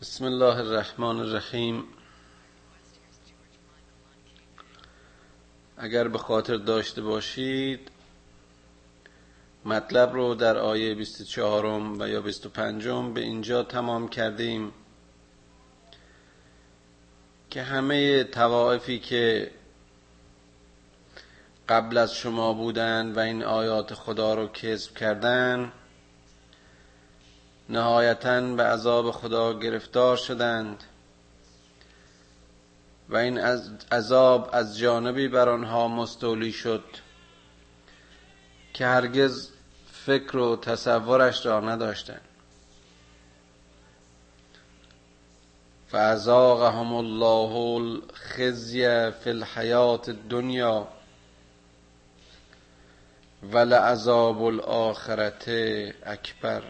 بسم الله الرحمن الرحیم. اگر به خاطر داشته باشید مطلب رو در آیه 24 و یا 25 به اینجا تمام کردیم که همه توائفی که قبل از شما بودند و این آیات خدا رو کذب کردند نهایتا به عذاب خدا گرفتار شدند و این عذاب از جانبی بر آنها مستولی شد که هرگز فکر و تصورش را نداشتند. فازاقهم الله الخزي فی الحیات الدنیا ولعذاب الآخرت اکبر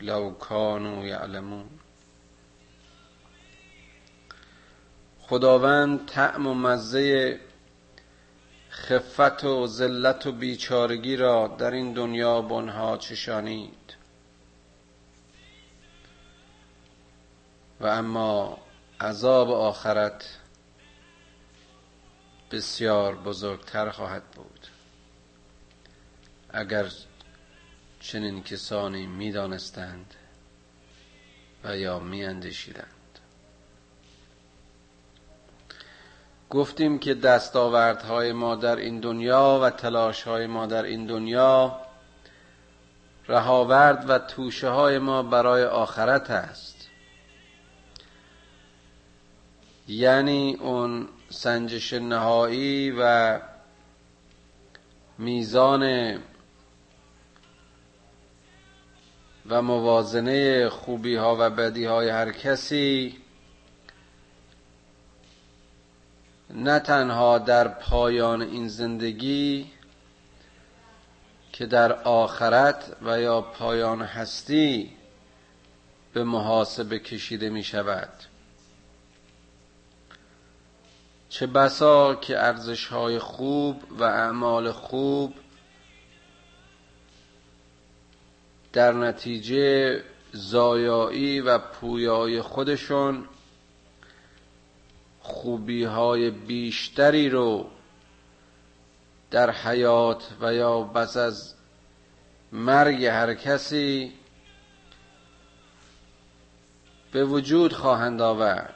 لو کانوا یعلمون. خداوند طعم و مزه خفت و ذلت و بیچارگی را در این دنیا بنها چشانید. و اما عذاب آخرت بسیار بزرگتر خواهد بود. اگر چنین کسانی می‌دانستند و یا میاندیشیدند. گفتیم که دستاوردهای ما در این دنیا و تلاشهای ما در این دنیا رهاورد و توشه های ما برای آخرت است. یعنی اون سنجش نهایی و میزان و موازنه خوبی ها و بدی های هر کسی نه تنها در پایان این زندگی که در آخرت و یا پایان هستی به محاسبه کشیده می شود چه بسا که ارزش های خوب و اعمال خوب در نتیجه زایایی و پویای خودشون خوبی های بیشتری رو در حیات و یا بس از مرگ هر کسی به وجود خواهند آورد.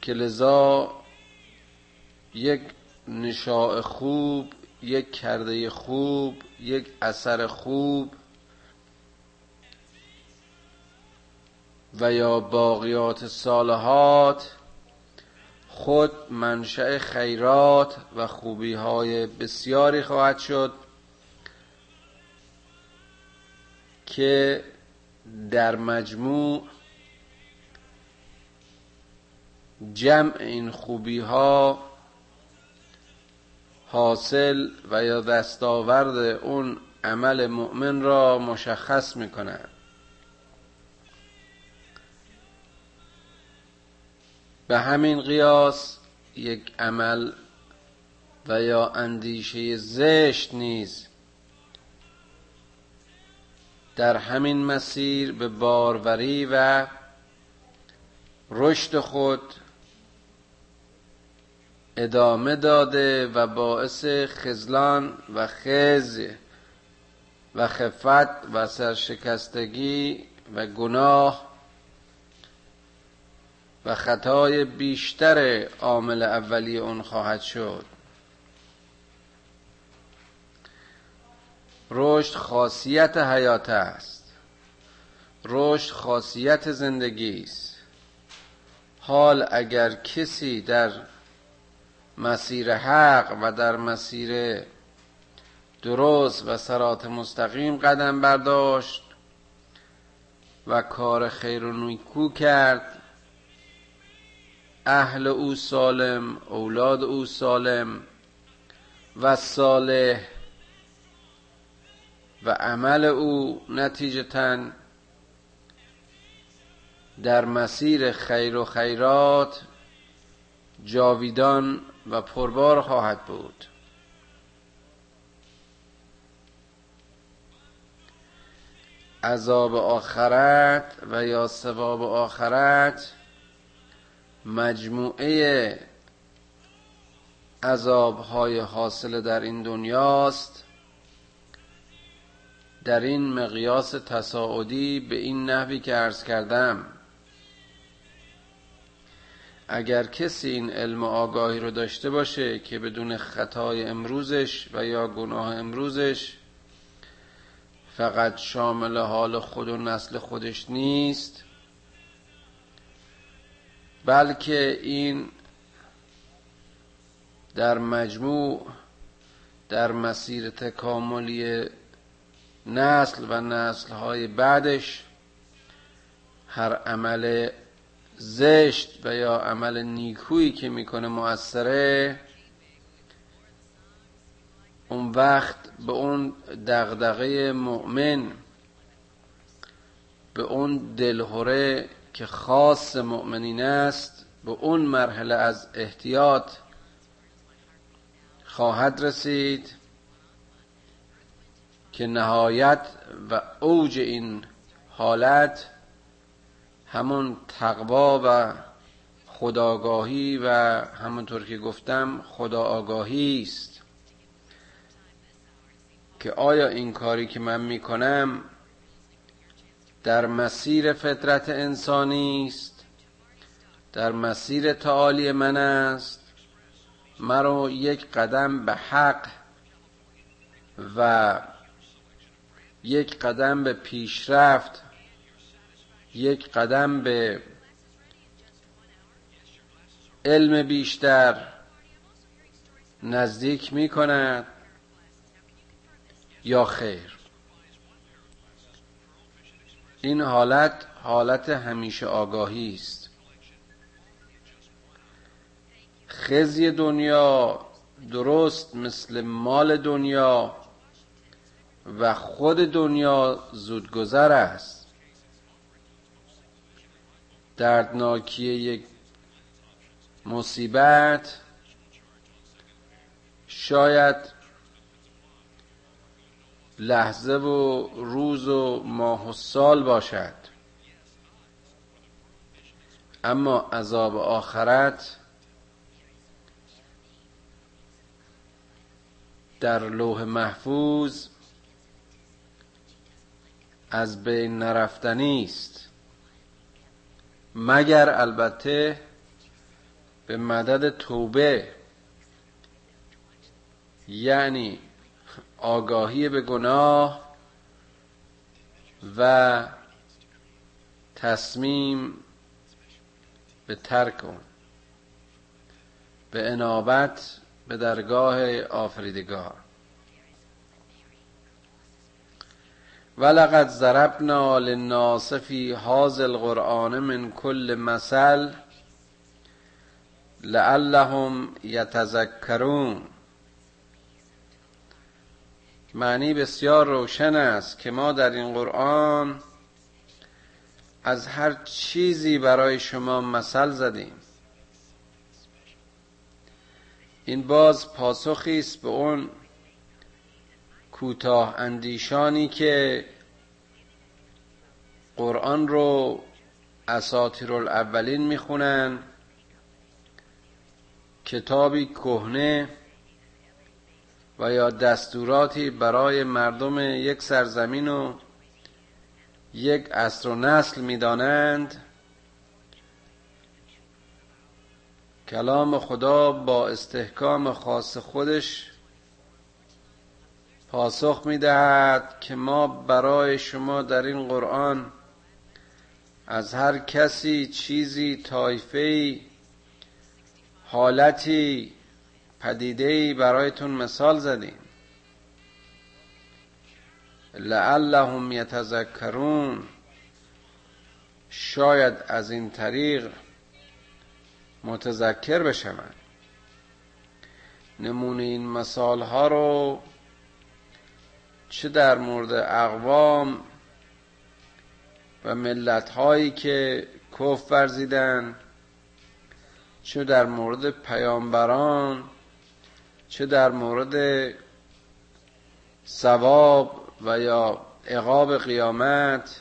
که لذا یک نشاء خوب یک کرده خوب یک اثر خوب. و یا باقیات صالحات خود منشأ خیرات و خوبی های بسیاری خواهد شد که در مجموع جمع این خوبی ها حاصل و یا دستاورد اون عمل مؤمن را مشخص می‌کنند به همین قیاس یک عمل و یا اندیشه زشت نیز در همین مسیر به باروری و رشد خود ادامه داده و باعث خزلان و خز و خفت و سرشکستگی و گناه و خطای بیشتر عامل اولی اون خواهد شد. رشد خاصیت حیات است. رشد خاصیت زندگی است. حال اگر کسی در مسیر حق و در مسیر درست و سرات مستقیم قدم برداشت و کار خیر و نیکو کرد. اهل او سالم اولاد او سالم و صالح و عمل او نتیجتا در مسیر خیر و خیرات جاویدان و پربار خواهد بود. عذاب آخرت و یا ثواب آخرت مجموعه عذاب های حاصل در این دنیاست. در این مقیاس تصاعدی به این نحوی که عرض کردم اگر کسی این علم و آگاهی رو داشته باشه که بدون خطای امروزش و یا گناه امروزش فقط شامل حال خود و نسل خودش نیست بلکه این در مجموع در مسیر تکاملی نسل و نسل های بعدش هر عمل زشت و یا عمل نیکویی که می‌کنه مؤثره اون وقت به اون دغدغه مؤمن به اون دلهوره که خاص مؤمنین است به اون مرحله از احتیاط خواهد رسید که نهایت و اوج این حالت همون تقوا و خداگاهی و همونطور که گفتم خدا آگاهی است. که آیا این کاری که من می‌کنم در مسیر فطرت انسانی است؟ در مسیر تعالی من است؟ مرا یک قدم به حق و یک قدم به پیشرفت یک قدم به علم بیشتر نزدیک می کند یا خیر. این حالت حالت همیشه آگاهی است. خزی دنیا درست مثل مال دنیا و خود دنیا زودگذر است. دردناکی یک مصیبت. شاید لحظه و روز و ماه و سال باشد. اما عذاب آخرت در لوح محفوظ از بین نرفتنی است. مگر البته به مدد توبه یعنی آگاهی به گناه و تصمیم به ترک اون. به انابت به درگاه آفریدگار. ولقد ضربنا للناس فی هذا القرآن من كل مثل لعلهم یتذکرون معنی بسیار روشن است که ما در این قرآن از هر چیزی برای شما مثل زدیم. این باز پاسخی است به اون کوتاه اندیشانی که قرآن رو اساطیر الاولین می‌خونن. کتابی کهنه و یا دستوراتی برای مردم یک سرزمین و یک اصر و نسل می‌دانند. کلام خدا با استحکام خاص خودش پاسخ می‌دهد که ما برای شما در این قرآن از هر کسی چیزی طایفه حالتی پدیده برایتون مثال زدیم. لعلهم یتذکرون. شاید از این طریق متذکر بشوند. نمونه این مثال ها رو چه در مورد اقوام و ملت هایی که کف ورزیدن چه در مورد پیامبران چه در مورد ثواب و یا عقاب قیامت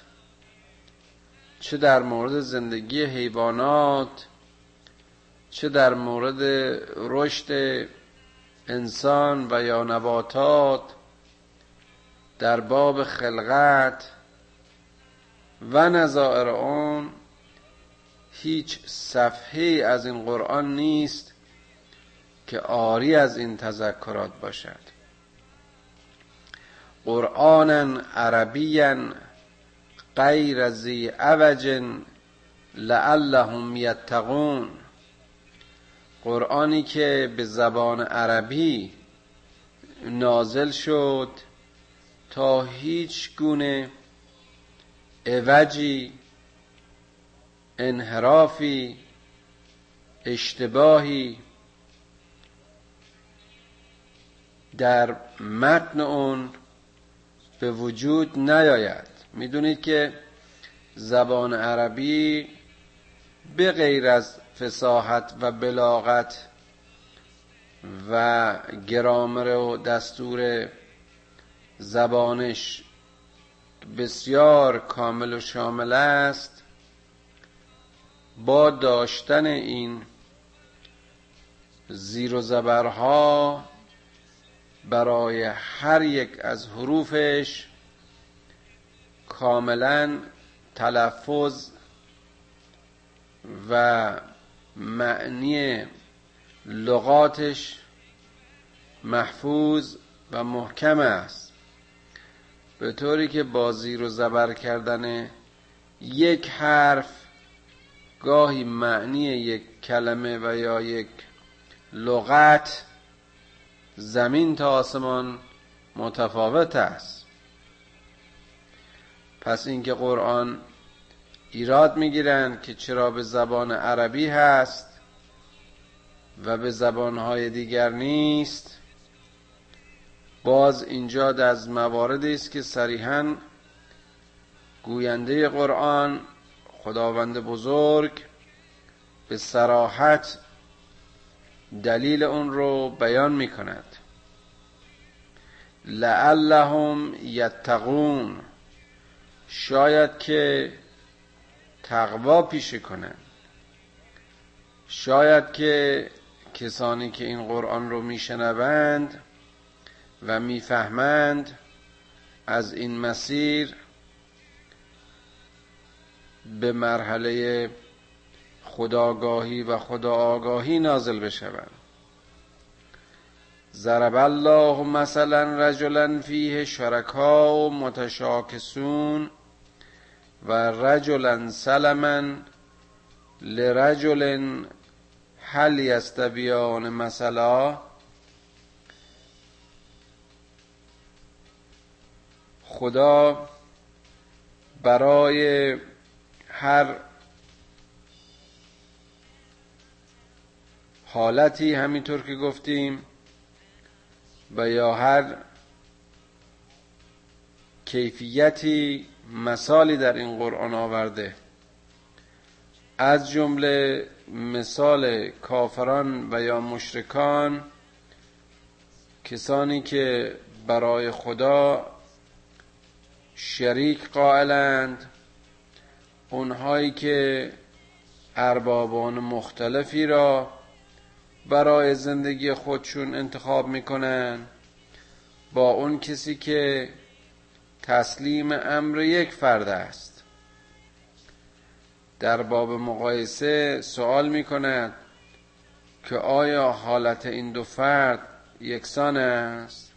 چه در مورد زندگی حیوانات چه در مورد رشد انسان و یا نباتات در باب خلقت. و نظائر اون هیچ صفحه از این قرآن نیست که آری از این تذکرات باشد. قرآنا عربیا غیر زی عوج لعلهم یتقون. قرآنی که به زبان عربی نازل شد تا هیچ گونه عوجی انحرافی اشتباهی در متن اون به وجود نیاید. می‌دونید که زبان عربی به غیر از فساحت و بلاغت و گرامر و دستور زبانش بسیار کامل و شامل است با داشتن این زیر و زبرها برای هر یک از حروفش کاملا تلفظ و معنی لغاتش محفوظ و محکم است. به طوری که با زیر و زبر کردن یک حرف گاهی معنی یک کلمه و یا یک لغت زمین تا آسمان متفاوت است. پس اینکه قرآن ایراد می‌گیرند که چرا به زبان عربی هست و به زبانهای دیگر نیست باز اینجا از مواردی است که صریحا گوینده قرآن خداوند بزرگ به سراحت دلیل اون رو بیان می کند لعلهم یتقون. شاید که تقوا پیشه کنند. شاید که کسانی که این قرآن رو میشنوند و می‌فهمند از این مسیر به مرحله خداگاهی و خدا آگاهی نازل بشوند. ضرب الله مثلا رجلا فیه شرکا و متشاکسون و رجلا سلما لرجل هل یستبیان مثلا؟ خدا برای هر حالتی همینطور که گفتیم و یا هر کیفیتی مثالی در این قرآن آورده. از جمله مثال کافران و یا مشرکان کسانی که برای خدا شریک قائلند. اونهایی که اربابان مختلفی را برای زندگی خودشون انتخاب می‌کنن با اون کسی که تسلیم امر یک فرد است. در باب مقایسه سوال می کند که آیا حالت این دو فرد یکسان است؟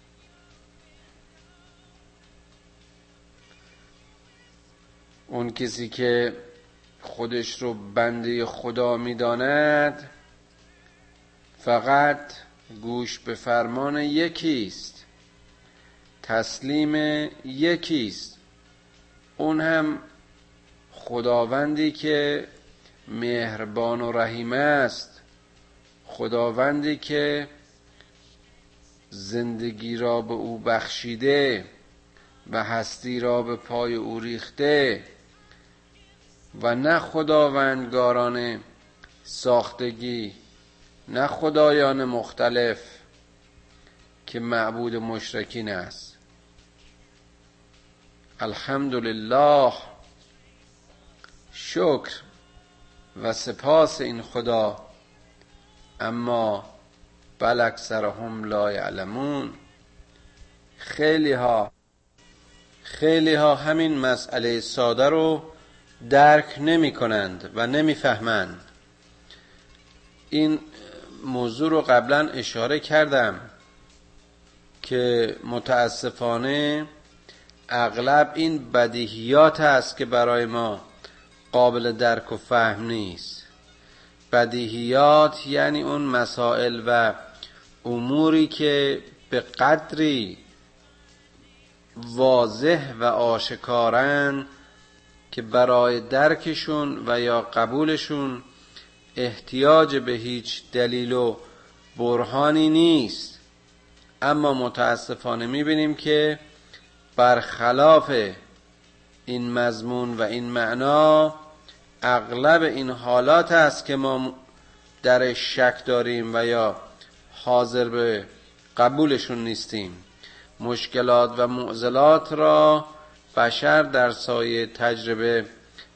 اون کسی که خودش رو بنده خدا می‌داند فقط گوش به فرمان یکیست تسلیم یکیست. اون هم خداوندی که مهربان و رحیم است خداوندی که زندگی را به او بخشیده و هستی را به پای او ریخته. و نه خداوندگاران ساختگی نه خدایان مختلف که معبود مشرکین است. الحمدلله. شکر و سپاس این خدا. اما بل اکثرهم لا یعلمون. خیلی ها خیلی ها همین مسئله ساده رو درک نمی کنند و نمی فهمند این موضوع رو قبلا اشاره کردم که متاسفانه اغلب این بدیهیات است که برای ما قابل درک و فهم نیست. بدیهیات یعنی اون مسائل و اموری که به قدری واضح و آشکارن که برای درکشون و یا قبولشون احتیاج به هیچ دلیل و برهانی نیست. اما متاسفانه می‌بینیم که برخلاف این مضمون و این معنا اغلب این حالات است که ما در شک داریم و یا حاضر به قبولشون نیستیم. مشکلات و معضلات را بشر در سایه تجربه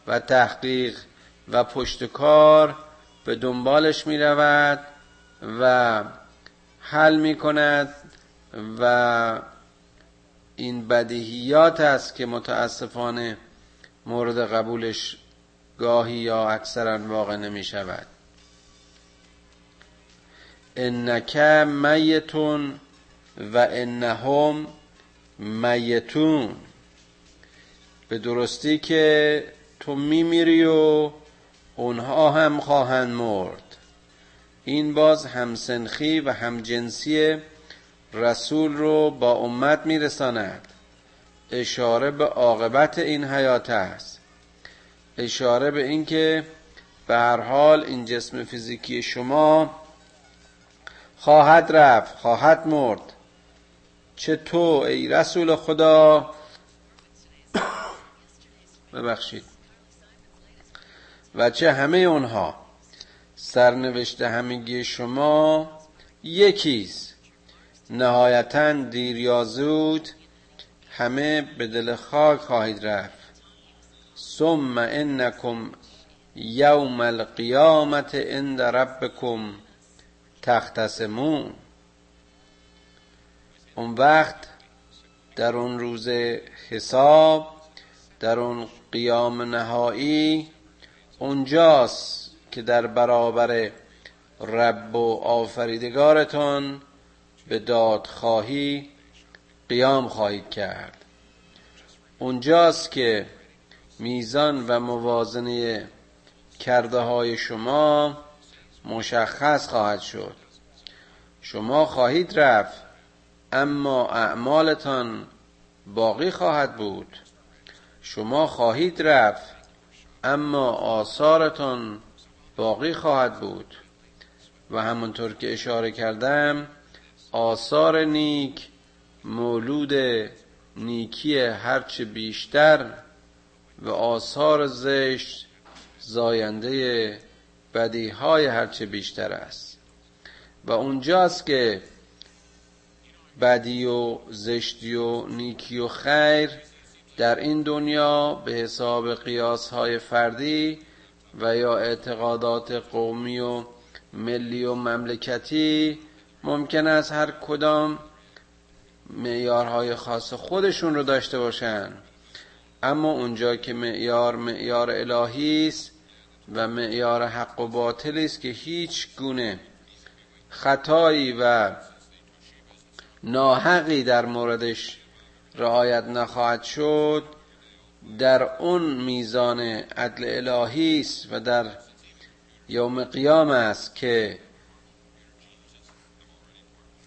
و تحقیق و پشتکار به دنبالش می رود و حل می کند و این بدیهیات است که متاسفانه مورد قبولش گاهی یا اکثرا واقع نمی شود انک میتون و انهم میتون. به درستی که تو میمیری و اونها هم خواهند مرد. این باز همسنخی و همجنسی رسول رو با امت میرساند. اشاره به عاقبت این حیات است. اشاره به اینکه به هر حال این جسم فیزیکی شما خواهد رفت خواهد مرد. چه تو ای رسول خدا؟ ببخشید. و چه همه اونها سرنوشت همگی شما یکیست نهایتا دیر یا زود همه به دل خاک خواهید رفت. ثم انکم یوم القیامت عند ربکم تختصمون. اون وقت در اون روز حساب در اون قیام نهایی اونجاست که در برابر رب و آفریدگارتان به دادخواهی قیام خواهید کرد. اونجاست که میزان و موازنه کرده های شما مشخص خواهد شد. شما خواهید رفت اما اعمالتان باقی خواهد بود. شما خواهید رفت اما آثارتان باقی خواهد بود. و همونطور که اشاره کردم آثار نیک مولود نیکی هرچه بیشتر و آثار زشت زاینده بدی های هرچه بیشتر است. و اونجاست که بدی و زشتی و نیکی و خیر در این دنیا به حساب قیاس های فردی و یا اعتقادات قومی و ملی و مملکتی ممکن است هر کدام معیارهای خاص خودشون رو داشته باشن. اما اونجا که معیار معیار الهی است و معیار حق و باطل است که هیچ گونه خطایی و ناحقی در موردش رعایت نخواهد شد در اون میزان عدل الهی است و در یوم قیام است که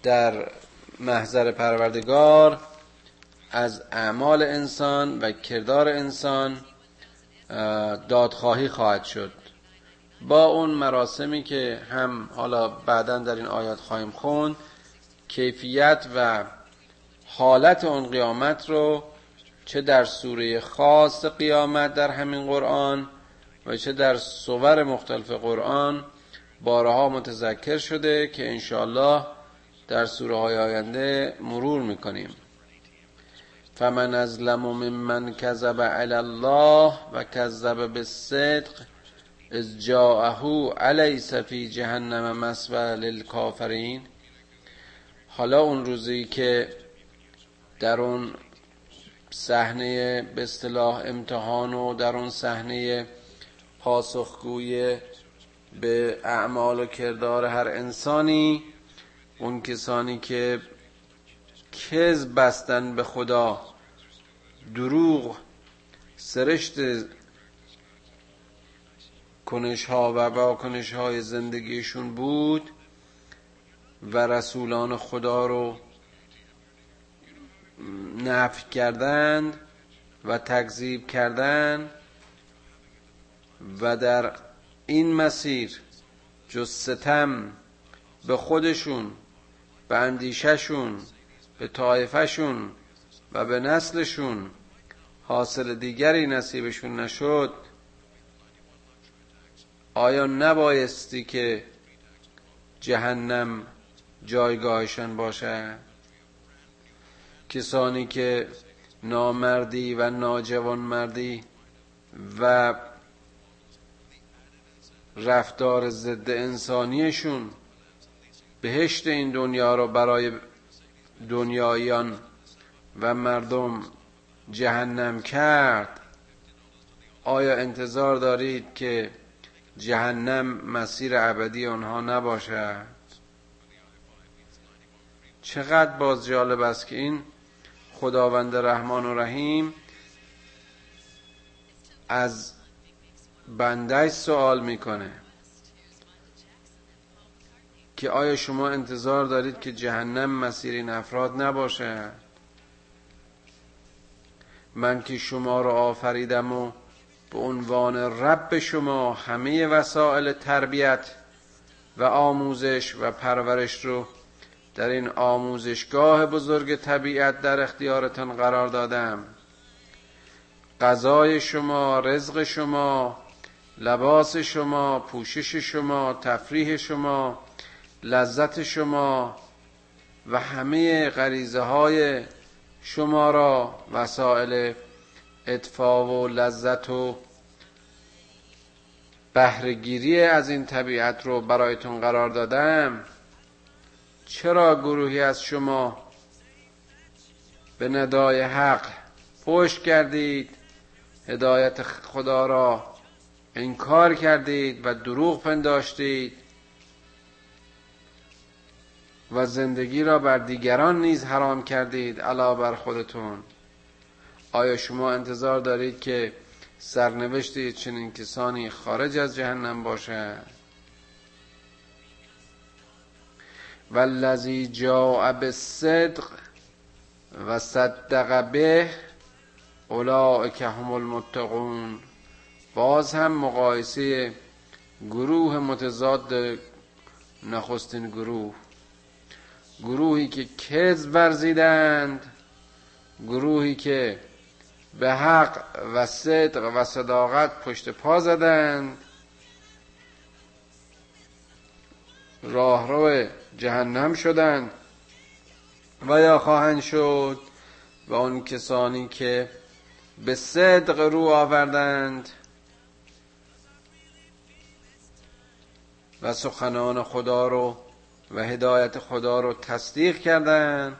در محضر پروردگار از اعمال انسان و کردار انسان دادخواهی خواهد شد. با اون مراسمی که هم حالا بعدا در این آیات خواهیم خوند کیفیت و حالت اون قیامت رو چه در سوره خاص قیامت در همین قرآن و چه در صور مختلف قرآن بارها متذکر شده که انشاءالله در سوره های آینده مرور می‌کنیم. فمن ازلم ممن کذب علی الله و کذب بالصدق از جاءه علیس فی جهنم مسوى للکافرین. حالا اون روزی که در اون صحنه به اصطلاح امتحان و در اون صحنه پاسخگوی به اعمال و کردار هر انسانی اون کسانی که کذب بستن به خدا دروغ سرشت کنش ها و واکنش های زندگیشون بود و رسولان خدا رو نفی کردند و تکذیب کردند و در این مسیر جز ستم به خودشون به اندیشهشون به طایفهشون و به نسلشون حاصل دیگری نصیبشون نشد آیا نبایستی که جهنم جایگاهشان باشد کسانی که نامردی و ناجوانمردی و رفتار ضد انسانیشون بهشت این دنیا رو برای دنیایان و مردم جهنم کرد آیا انتظار دارید که جهنم مسیر ابدی آنها نباشد؟ چقدر باز جالب است که این خداوند رحمان و رحیم از بندش سوال می‌کنه که آیا شما انتظار دارید که جهنم مسیر این افراد نباشه؟ من که شما را آفریدم و به عنوان رب شما همه وسایل تربیت و آموزش و پرورش رو در این آموزشگاه بزرگ طبیعت در اختیارتان قرار دادم. غذای شما رزق شما لباس شما پوشش شما تفریح شما لذت شما و همه غریزه های شما را وسایل اتفاق و لذت و بهرهگیری از این طبیعت رو برایتون قرار دادم. چرا گروهی از شما به ندای حق پشت کردید؟ هدایت خدا را انکار کردید و دروغ پنداشتید و زندگی را بر دیگران نیز حرام کردید علا بر خودتون. آیا شما انتظار دارید که سرنوشت چنین کسانی خارج از جهنم باشد؟ والذی جاء بالصدق و صدق به اولئک هم المتقون. باز هم مقایسه گروه متضاد نخستین گروه. گروهی که کذب ورزیدند گروهی که به حق و صدق و صداقت پشت پا زدند. راهرو جهنم شدند و یا خواهند شد و آن کسانی که به صدق رو آوردند و سخنان خدا رو و هدایت خدا رو تصدیق کردند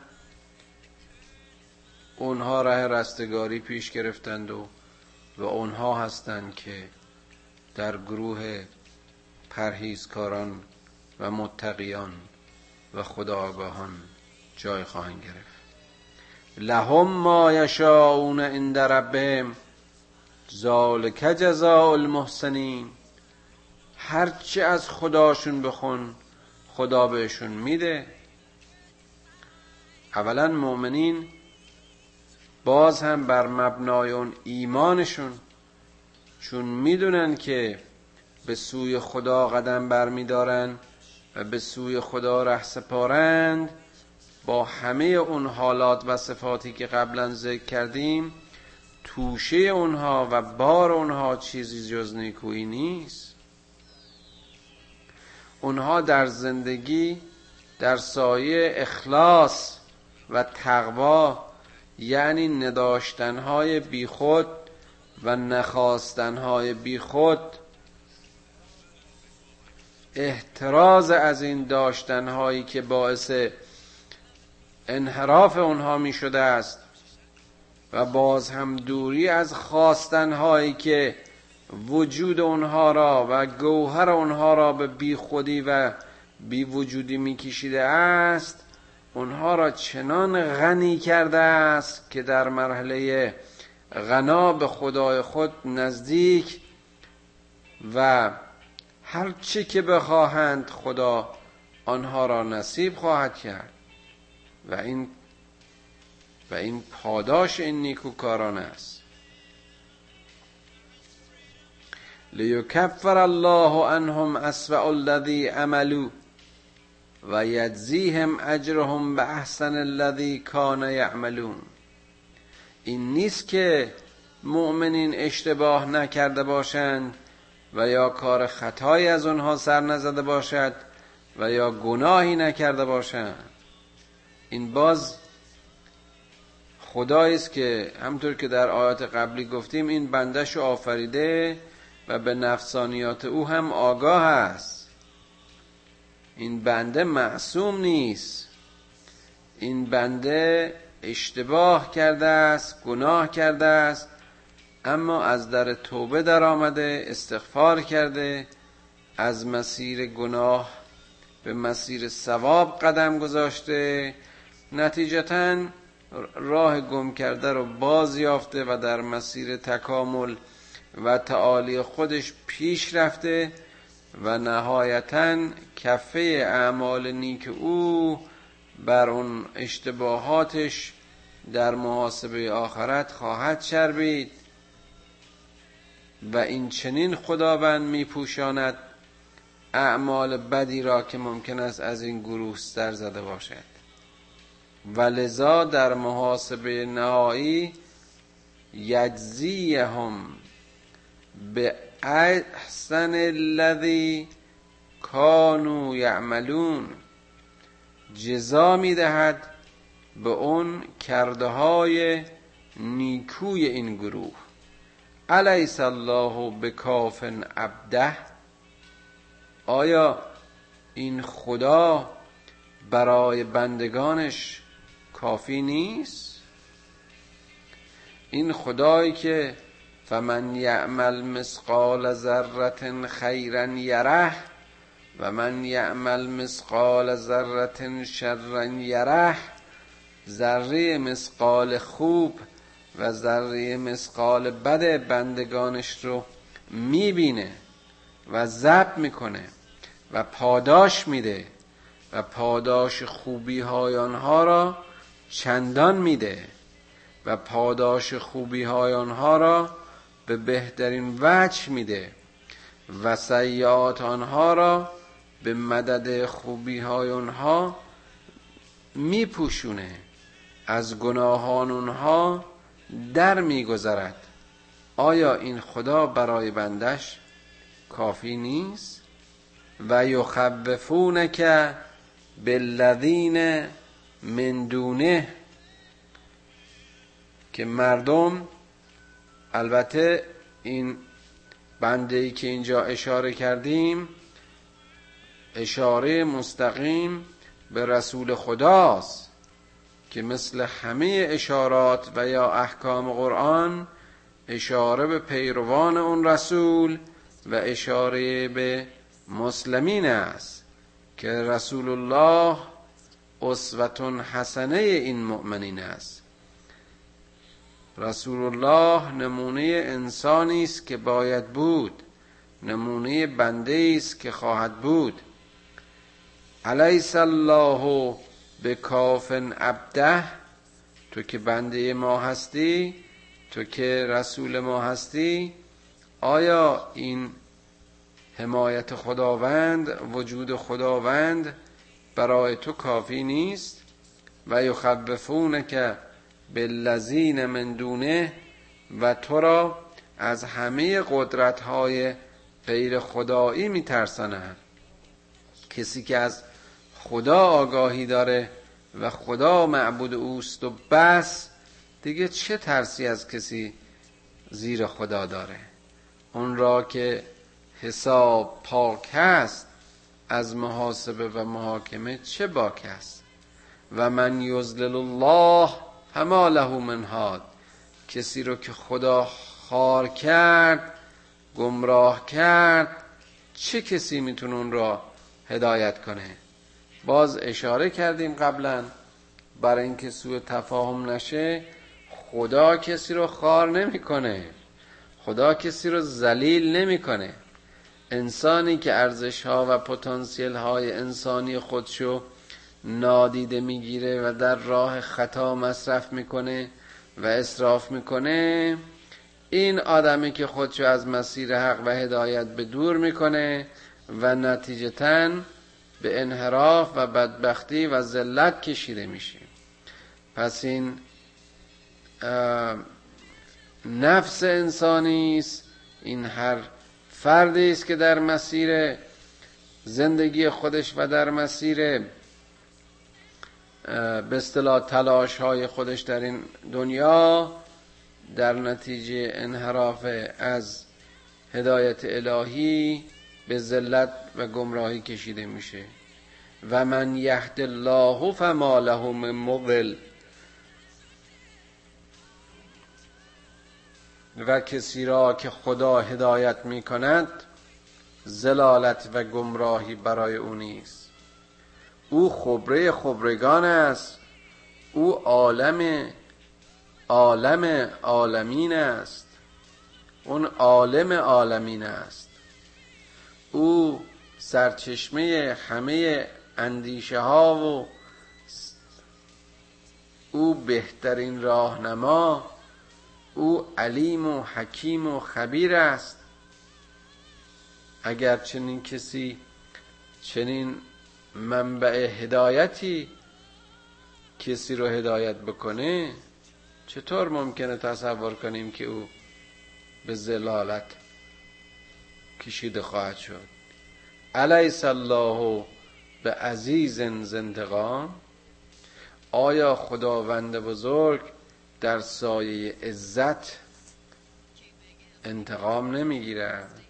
اونها ره رستگاری پیش گرفتند و و اونها هستند که در گروه پرهیزکاران و متقیان و خداگاهان جای خواهند گرفت. لهم ما یشاءون عند ربهم ذالک جزاء المحسنین. هرچه از خداشون بخون خدا بهشون میده. اولا مؤمنین باز هم بر مبنای اون ایمانشون چون می‌دونن که به سوی خدا قدم برمیدارن و به سوی خدا ره سپارند. با همه اون حالات و صفاتی که قبلا ذکر کردیم توشه اونها و بار اونها چیزی جز نیکویی نیست. اونها در زندگی در سایه اخلاص و تقوا یعنی نداشتنهای بیخود و نخواستنهای بیخود احتراز از این داشتنهایی که باعث انحراف اونها می شده است و باز هم دوری از خواستنهایی که وجود اونها را و گوهر اونها را به خودی و بی وجودی می کشیده است اونها را چنان غنی کرده است که در مرحله غنا به خدای خود نزدیک و هر چی که بخواهند خدا آنها را نصیب خواهد کرد. و این و این پاداش این نیکوکاران است. لیکفر الله عنهم اسوأ الذی عملوا و یجزیهم اجرهم به احسن الذی کان یعملون. این نیست که مؤمنین اشتباه نکرده باشند و یا کار خطایی از آنها سر نزده باشد و یا گناهی نکرده باشند این باز خدایی است که همطور که در آیات قبلی گفتیم این بندش آفریده و به نفسانیات او هم آگاه است. این بنده معصوم نیست. این بنده اشتباه کرده است گناه کرده است. اما از در توبه در آمده استغفار کرده از مسیر گناه به مسیر ثواب قدم گذاشته نتیجتا راه گم کرده رو باز یافته و در مسیر تکامل و تعالی خودش پیش رفته و نهایتا کفه اعمال نیک او بر اون اشتباهاتش در محاسبه آخرت خواهد شربید و این چنین خداوند میپوشاند اعمال بدی را که ممکن است از این گروه سر زده باشد. و لذا در محاسبه نهایی یجزیهم به احسن الذی کانو یعملون. جزا می‌دهد به اون کرده های نیکوی این گروه. علیس الله به کافن عبده؟ آیا این خدا برای بندگانش کافی نیست؟ این خدایی که فمن یعمل مسقال ذره خیرا یره و من یعمل مسقال ذره شرا یره ذره مسقال خوب و ذره مسقال بد بندگانش رو می‌بینه و ضبط می‌کنه و پاداش میده و پاداش خوبی های آنها را چندان میده و پاداش خوبی های آنها را به بهترین وجه میده و سیعات آنها را به مدد خوبی های آنها میپوشونه. از گناهان اونها در میگذرد. آیا این خدا برای بندش کافی نیست؟ و یخوفونک بالذین من دونه که مردم البته این بنده ای که اینجا اشاره کردیم اشاره مستقیم به رسول خداست. که مثل همه اشارات و یا احکام قرآن اشاره به پیروان اون رسول و اشاره به مسلمین است که رسول الله اسوتون حسنه این مؤمنین است. رسول الله نمونه انسانی است که باید بود نمونه بنده است که خواهد بود. علیس الله به کافن عبده تو که بنده ما هستی تو که رسول ما هستی آیا این حمایت خداوند وجود خداوند برای تو کافی نیست؟ و یخوفون که بالذین من دونه و تو را از همه قدرت های غیر خدایی میترسانند. کسی که از خدا آگاهی داره و خدا معبود اوست و بس. دیگه چه ترسی از کسی زیر خدا داره؟ اون را که حساب پاک هست از محاسبه و محاکمه چه باک است؟ و من یزلل الله فما له من هاد. کسی رو که خدا خار کرد گمراه کرد چه کسی می‌تونه اون را هدایت کنه؟ باز اشاره کردیم قبلا برای اینکه سوء تفاهم نشه خدا کسی رو خار نمی‌کنه. خدا کسی رو ذلیل نمی‌کنه. انسانی که ارزش ها و پتانسیل های انسانی خودشو نادیده می‌گیره و در راه خطا مصرف می‌کنه و اصراف می‌کنه این آدمی که خودشو از مسیر حق و هدایت به دور می‌کنه و نتیجتا به انحراف و بدبختی و ذلت کشیده میشه. پس این نفس انسانی است. این هر فردی است که در مسیر زندگی خودش و در مسیر به اصطلاح تلاش های خودش در این دنیا در نتیجه انحراف از هدایت الهی به ذلت و گمراهی کشیده میشه. و من یهد الله فما له من مضل. و کسی را که خدا هدایت می کند زلالت و گمراهی برای او نیست. او خبره خبرگان است. او عالم عالم عالمین است. اون عالم عالمین است. او سرچشمه همه اندیشه ها و او بهترین راهنما او علیم و حکیم و خبیر است. اگر چنین کسی چنین منبع هدایتی کسی رو هدایت بکنه چطور ممکنه تصور کنیم که او به زلالت کشیده خواهد شد؟ علیس الله به عزیز زندگان آیا خداوند بزرگ در سایه عزت انتقام نمی‌گیرد؟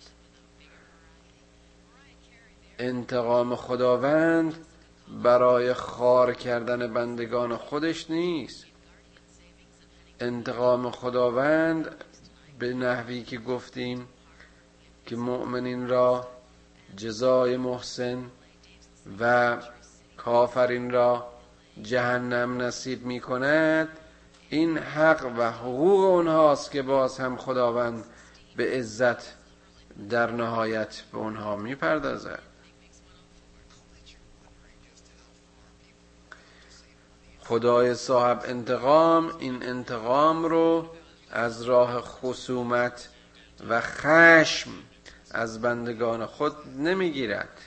انتقام خداوند برای خار کردن بندگان خودش نیست. انتقام خداوند به نحوی که گفتیم که مؤمنین را جزای محسن و کافرین را جهنم نصیب می کند این حق و حقوق اونهاست که باز هم خداوند به عزت در نهایت به اونها می‌پردازد. خدای صاحب انتقام این انتقام رو از راه خصومت و خشم از بندگان خود نمی‌گیرد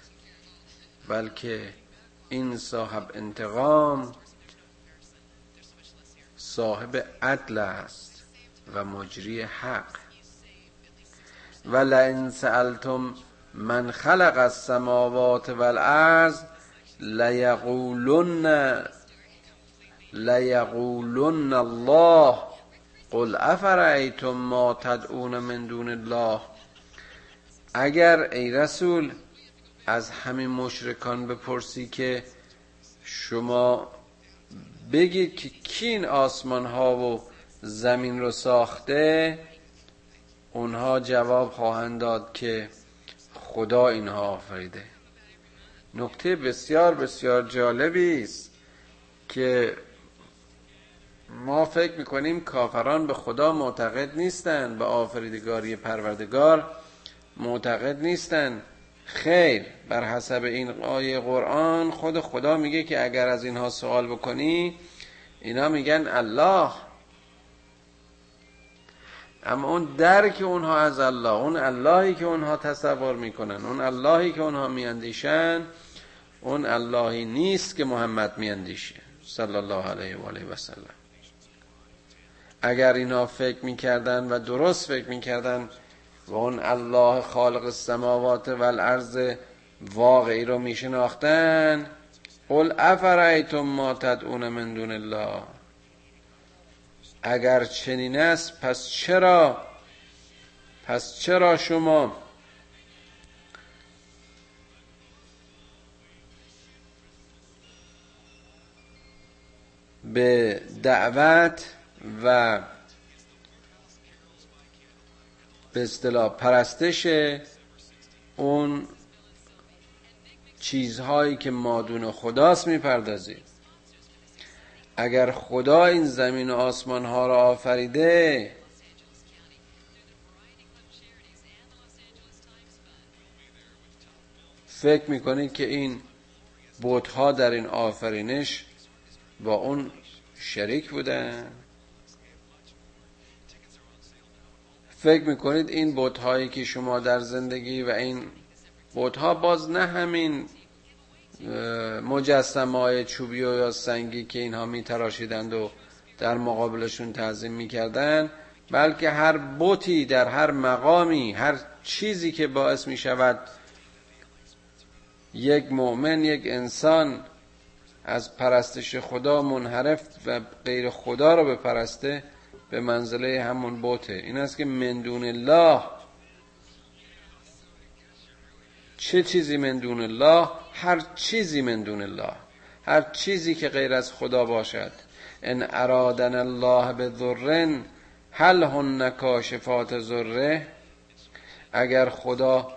بلکه این صاحب انتقام صاحب عدل است و مجری حق. و لئن سألتم من خلق السماوات والارض لیقولن لیقولن الله قل افرأیتم ما تدعون من دون الله؟ اگر ای رسول از همین مشرکان بپرسی که شما بگید که کی این آسمان ها و زمین رو ساخته اونها جواب خواهند داد که خدا اینها آفریده. نکته بسیار بسیار جالبی است که ما فکر می‌کنیم کافران به خدا معتقد نیستند به آفریدگاری پروردگار. معتقد نیستند خیر بر حسب این آیه قرآن خود خدا میگه که اگر از اینها سوال بکنی اینا میگن الله. اما اون درک اونها از الله اون اللهی که اونها تصور می‌کنن اون اللهی که اونها میاندیشن اون اللهی نیست که محمد میاندیشه. صلی الله علیه و آله و سلم. اگر اینا فکر می‌کردن و درست فکر می‌کردن و اون الله خالق السماوات و الارض واقعی رو میشناختن. قل افرایتم ما تدعون من دون الله؟ اگر چنین است پس چرا؟ پس چرا شما؟ به دعوت و به اصطلاح پرستش اون چیزهایی که مادون خداست می‌پردازید اگر خدا این زمین و آسمان ها را آفریده فکر می‌کنید که این بوتها در این آفرینش با اون شریک بودن؟ فکر می‌کنید این بوتهایی که شما در زندگی و این بوتها باز نه همین مجسمه های چوبی و یا سنگی که اینها میتراشیدند و در مقابلشون تعظیم می‌کردن بلکه هر بوتی در هر مقامی هر چیزی که باعث می شود یک مؤمن یک انسان از پرستش خدا منحرف و غیر خدا رو بپرسته به منزله همون بوته. این است که مندون الله چه چیزی من دون الله؟ هر چیزی من دون الله. هر چیزی که غیر از خدا باشد. ان ارادن الله به ذرن هل هن کاشفات ذره اگر خدا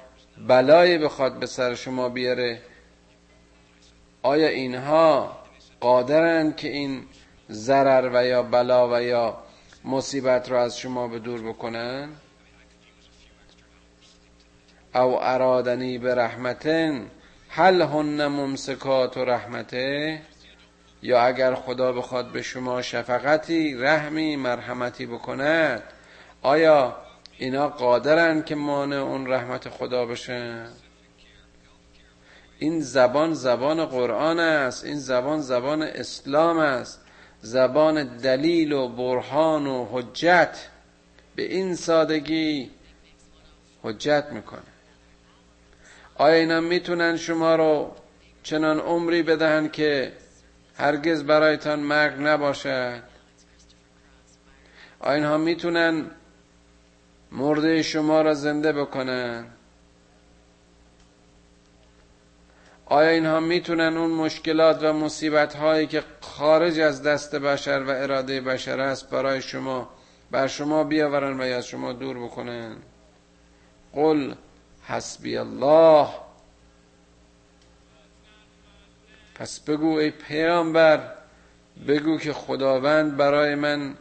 بلایی بخواد به سر شما بیاره آیا اینها قادرند که این ضرر و یا بلا و یا مصیبت را از شما به دور بکنن. او ارادنی به رحمتن. هل هن ممسکات و رحمته؟ یا اگر خدا بخواد به شما شفقتی رحمی مرحمتی بکند آیا اینا قادرن که مانع اون رحمت خدا بشن؟ این زبان زبان قرآن است این زبان زبان اسلام است. زبان دلیل و برهان و حجت به این سادگی حجت می‌کنه. آیا اینا می‌تونن شما رو چنان عمری بدهن که هرگز برایتان مرگ نباشد. آیا اینها می‌تونن مرده شما را زنده بکنن. آیا اینها می‌تونن اون مشکلات و مصیبت هایی که خارج از دست بشر و اراده بشر است برای شما بر شما بیاورن و از شما دور بکنن؟ قل حسبی الله. پس بگو ای پیامبر بگو که خداوند برای من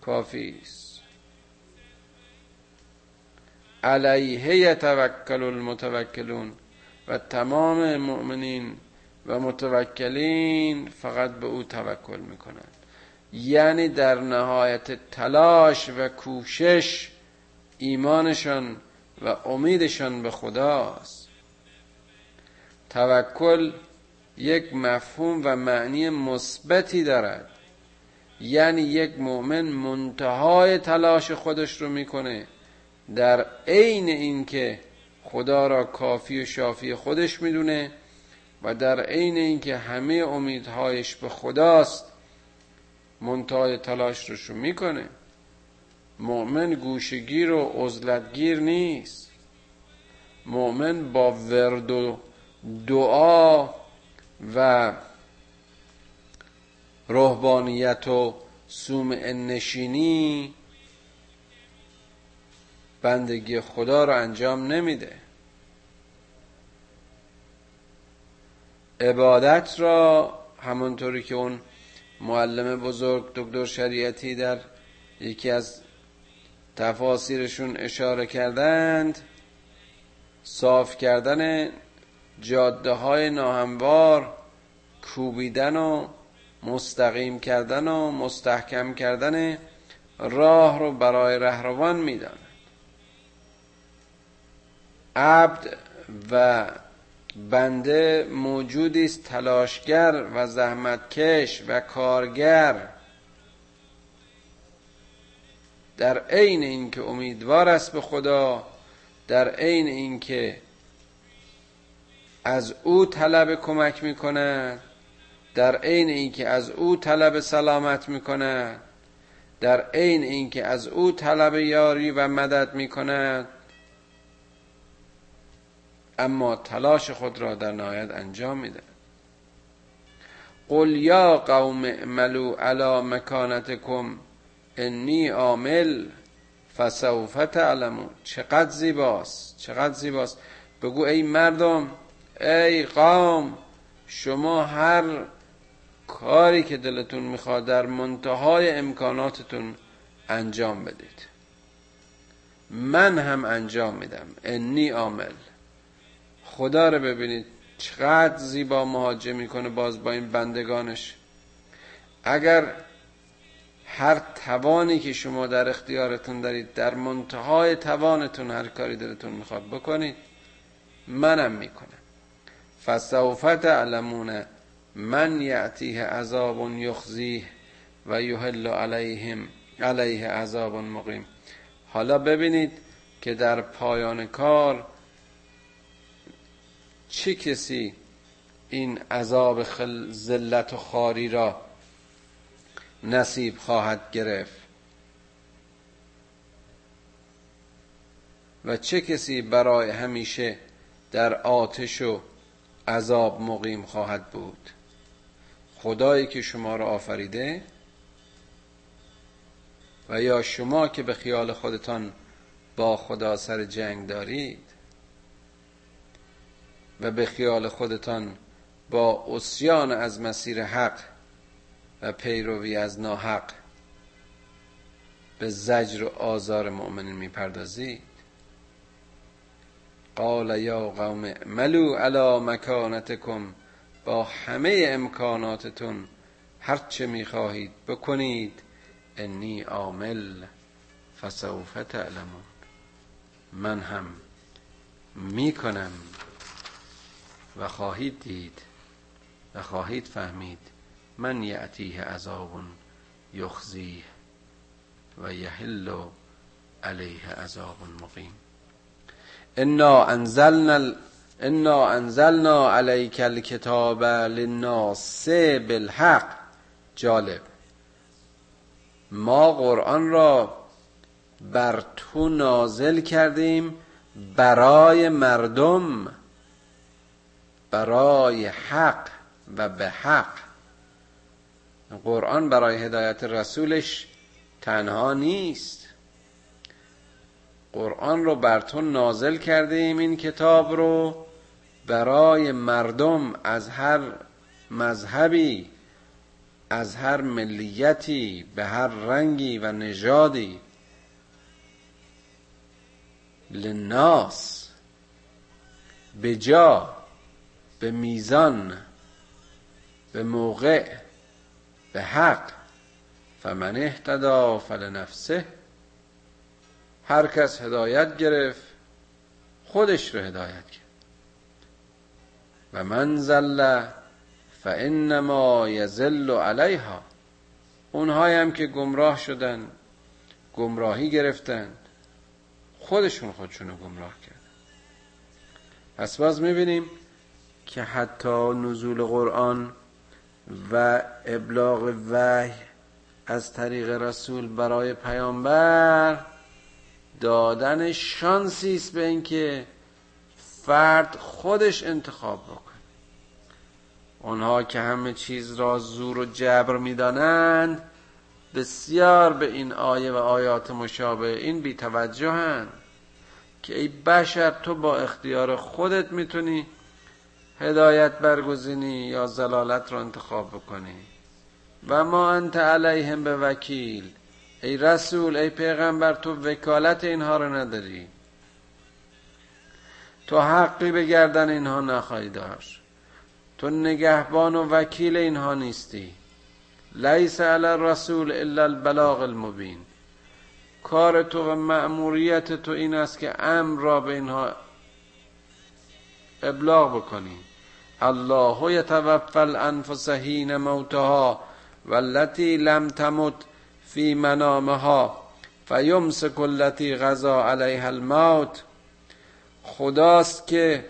کافی است. علیه یتوکل المتوکلون. و تمام مؤمنین و متوکلین فقط به او توکل می‌کنند. یعنی در نهایت تلاش و کوشش ایمانشان و امیدشان به خداست. توکل یک مفهوم و معنی مثبتی دارد. یعنی یک مؤمن منتهای تلاش خودش رو می‌کنه در عین اینکه خدا را کافی و شافی خودش می‌دونه و در عین اینکه همه امیدهایش به خداست منتهای تلاش رو می‌کنه. مؤمن گوشگیر و عزلتگیر نیست. مؤمن با ورد و دعا و روحانیت و سوم نشینی بندگی خدا رو انجام نمیده. عبادت را همونطوری که اون معلم بزرگ دکتر شریعتی در یکی از تفاسیرشون اشاره کردند صاف کردن جاده های ناهموار کوبیدن و مستقیم کردن و مستحکم کردن راه رو برای رهروان می‌داند. عبد و بنده موجودی است تلاشگر و زحمتکش و کارگر. در عین اینکه امیدوار است به خدا در عین اینکه از او طلب کمک می‌کند در عین اینکه از او طلب سلامت می‌کند در عین اینکه از او طلب یاری و مدد می کند اما تلاش خود را در نهایت انجام میده. قل یا قوم اعملوا علی مکانتکم انی عامل فسوف تعلمون. چقدر زیباست چقدر زیباست. بگو ای مردم ای قوم شما هر کاری که دلتون می‌خواد در منتهای امکاناتتون انجام بدید. من هم انجام میدم. انی عامل. خدا رو ببینید. چقدر زیبا مهاجه می‌کنه باز با این بندگانش. اگر هر توانی که شما در اختیارتون دارید در منتهای توانتون هر کاری دلتون می‌خواد بکنید منم می‌کنم. فسوف تعلمون من یعتیه عذاب یخزیه و یحل علیهم علیه عذاب مقیم. حالا ببینید که در پایان کار چه کسی این عذاب ذلت و خاری را نصیب خواهد گرفت؟ و چه کسی برای همیشه در آتش و عذاب مقیم خواهد بود؟ خدایی که شما را آفریده و یا شما که به خیال خودتان با خدا سر جنگ دارید؟ و به خیال خودتان با اسیان از مسیر حق و پیروی از ناحق به زجر و آزار مؤمنین می‌پردازید. قال یا قوم ملو علی مکانتکم با همه امکاناتتون هرچه می‌خواهید بکنید انی عامل فسوف تعلمون. من هم می‌کنم. و خواهید دید و خواهید فهمید من یعتیه عذاب یخزیه و یحل علیه عذاب مقیم. انا انزلنا انا انزلنا علیک الکتاب للناس بالحق. جالب. ما قرآن را بر تو نازل کردیم برای مردم. برای حق و به حق. قرآن برای هدایت رسولش تنها نیست. قرآن رو بر تو نازل کردیم این کتاب رو برای مردم از هر مذهبی از هر ملیتی به هر رنگی و نژادی. لناس به جا به میزان به موقع به حق. فمن اهتدا فلنفسه هر کس هدایت گرفت خودش رو هدایت کرد. و من زل فانما یزل علیها. اونهایی هم که گمراه شدن گمراهی گرفتند خودشون خودشونو گمراه کردن. پس باز می‌بینیم که حتی نزول قرآن و ابلاغ وحی از طریق رسول برای پیامبر دادن شانسی است به اینکه فرد خودش انتخاب بکنه. اونها که همه چیز را زور و جبر می‌دانند بسیار به این آیه و آیات مشابه این بی توجهند که ای بشر تو با اختیار خودت می‌تونی هدایت برگزینی یا زلالت را انتخاب بکنی. و ما انت علیهم به وکیل. ای رسول ای پیغمبر تو وکالت اینها رو نداری. تو حقی به گردن اینها نخواهی داشت. تو نگهبان و وکیل اینها نیستی. لیس علی الرسول الا البلاغ المبین. کار تو و مأموریت تو این است که امر را به اینها ابلاغ بکنی. الله یتوفى الانفس حين موتها والتي لم تمت في منامها فیمسک التي غزا علیها الموت. خداست که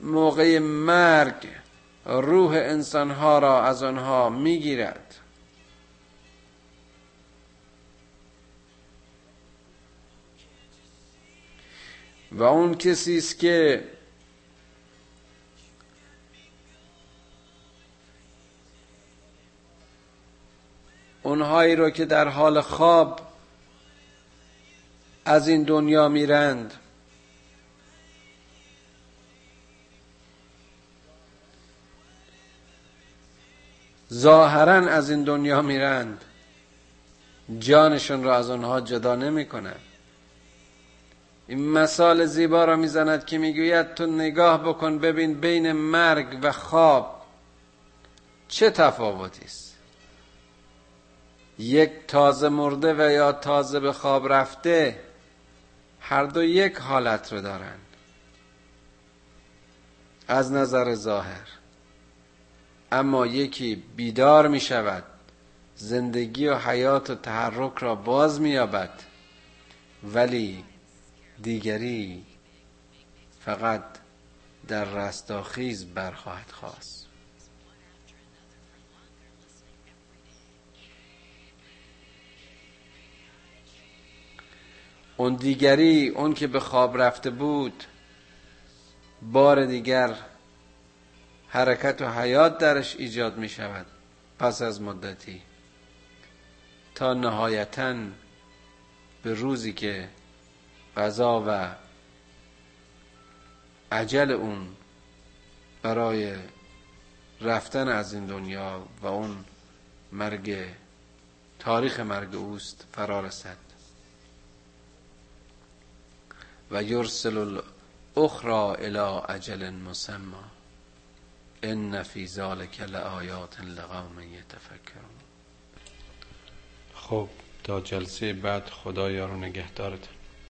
موقع مرگ روح انسان ها را از آنها می‌گیرد. و اون کسی است که اونهایی رو که در حال خواب از این دنیا میرند. ظاهرا از این دنیا میرند. جانشون را از آنها جدا نمی‌کنند این مثال زیبا را می‌زند که می‌گوید تو نگاه بکن ببین بین مرگ و خواب چه تفاوتی است. یک تازه مرده و یا تازه به خواب رفته هر دو یک حالت رو دارند از نظر ظاهر. اما یکی بیدار می شود زندگی و حیات و تحرک را باز می یابد ولی دیگری فقط در رستاخیز برخواهد خواست. اون دیگری اون که به خواب رفته بود بار دیگر حرکت و حیات درش ایجاد می شود پس از مدتی. تا نهایتا به روزی که قضا و عجل اون برای رفتن از این دنیا و اون مرگ تاریخ مرگ اوست فرا رسد. و یرسل الاخرى الى اجل مسمى ان فی ذلک لآیات لقوم یتفکرون. خب تا جلسه بعد خدا یارو نگهدارتون.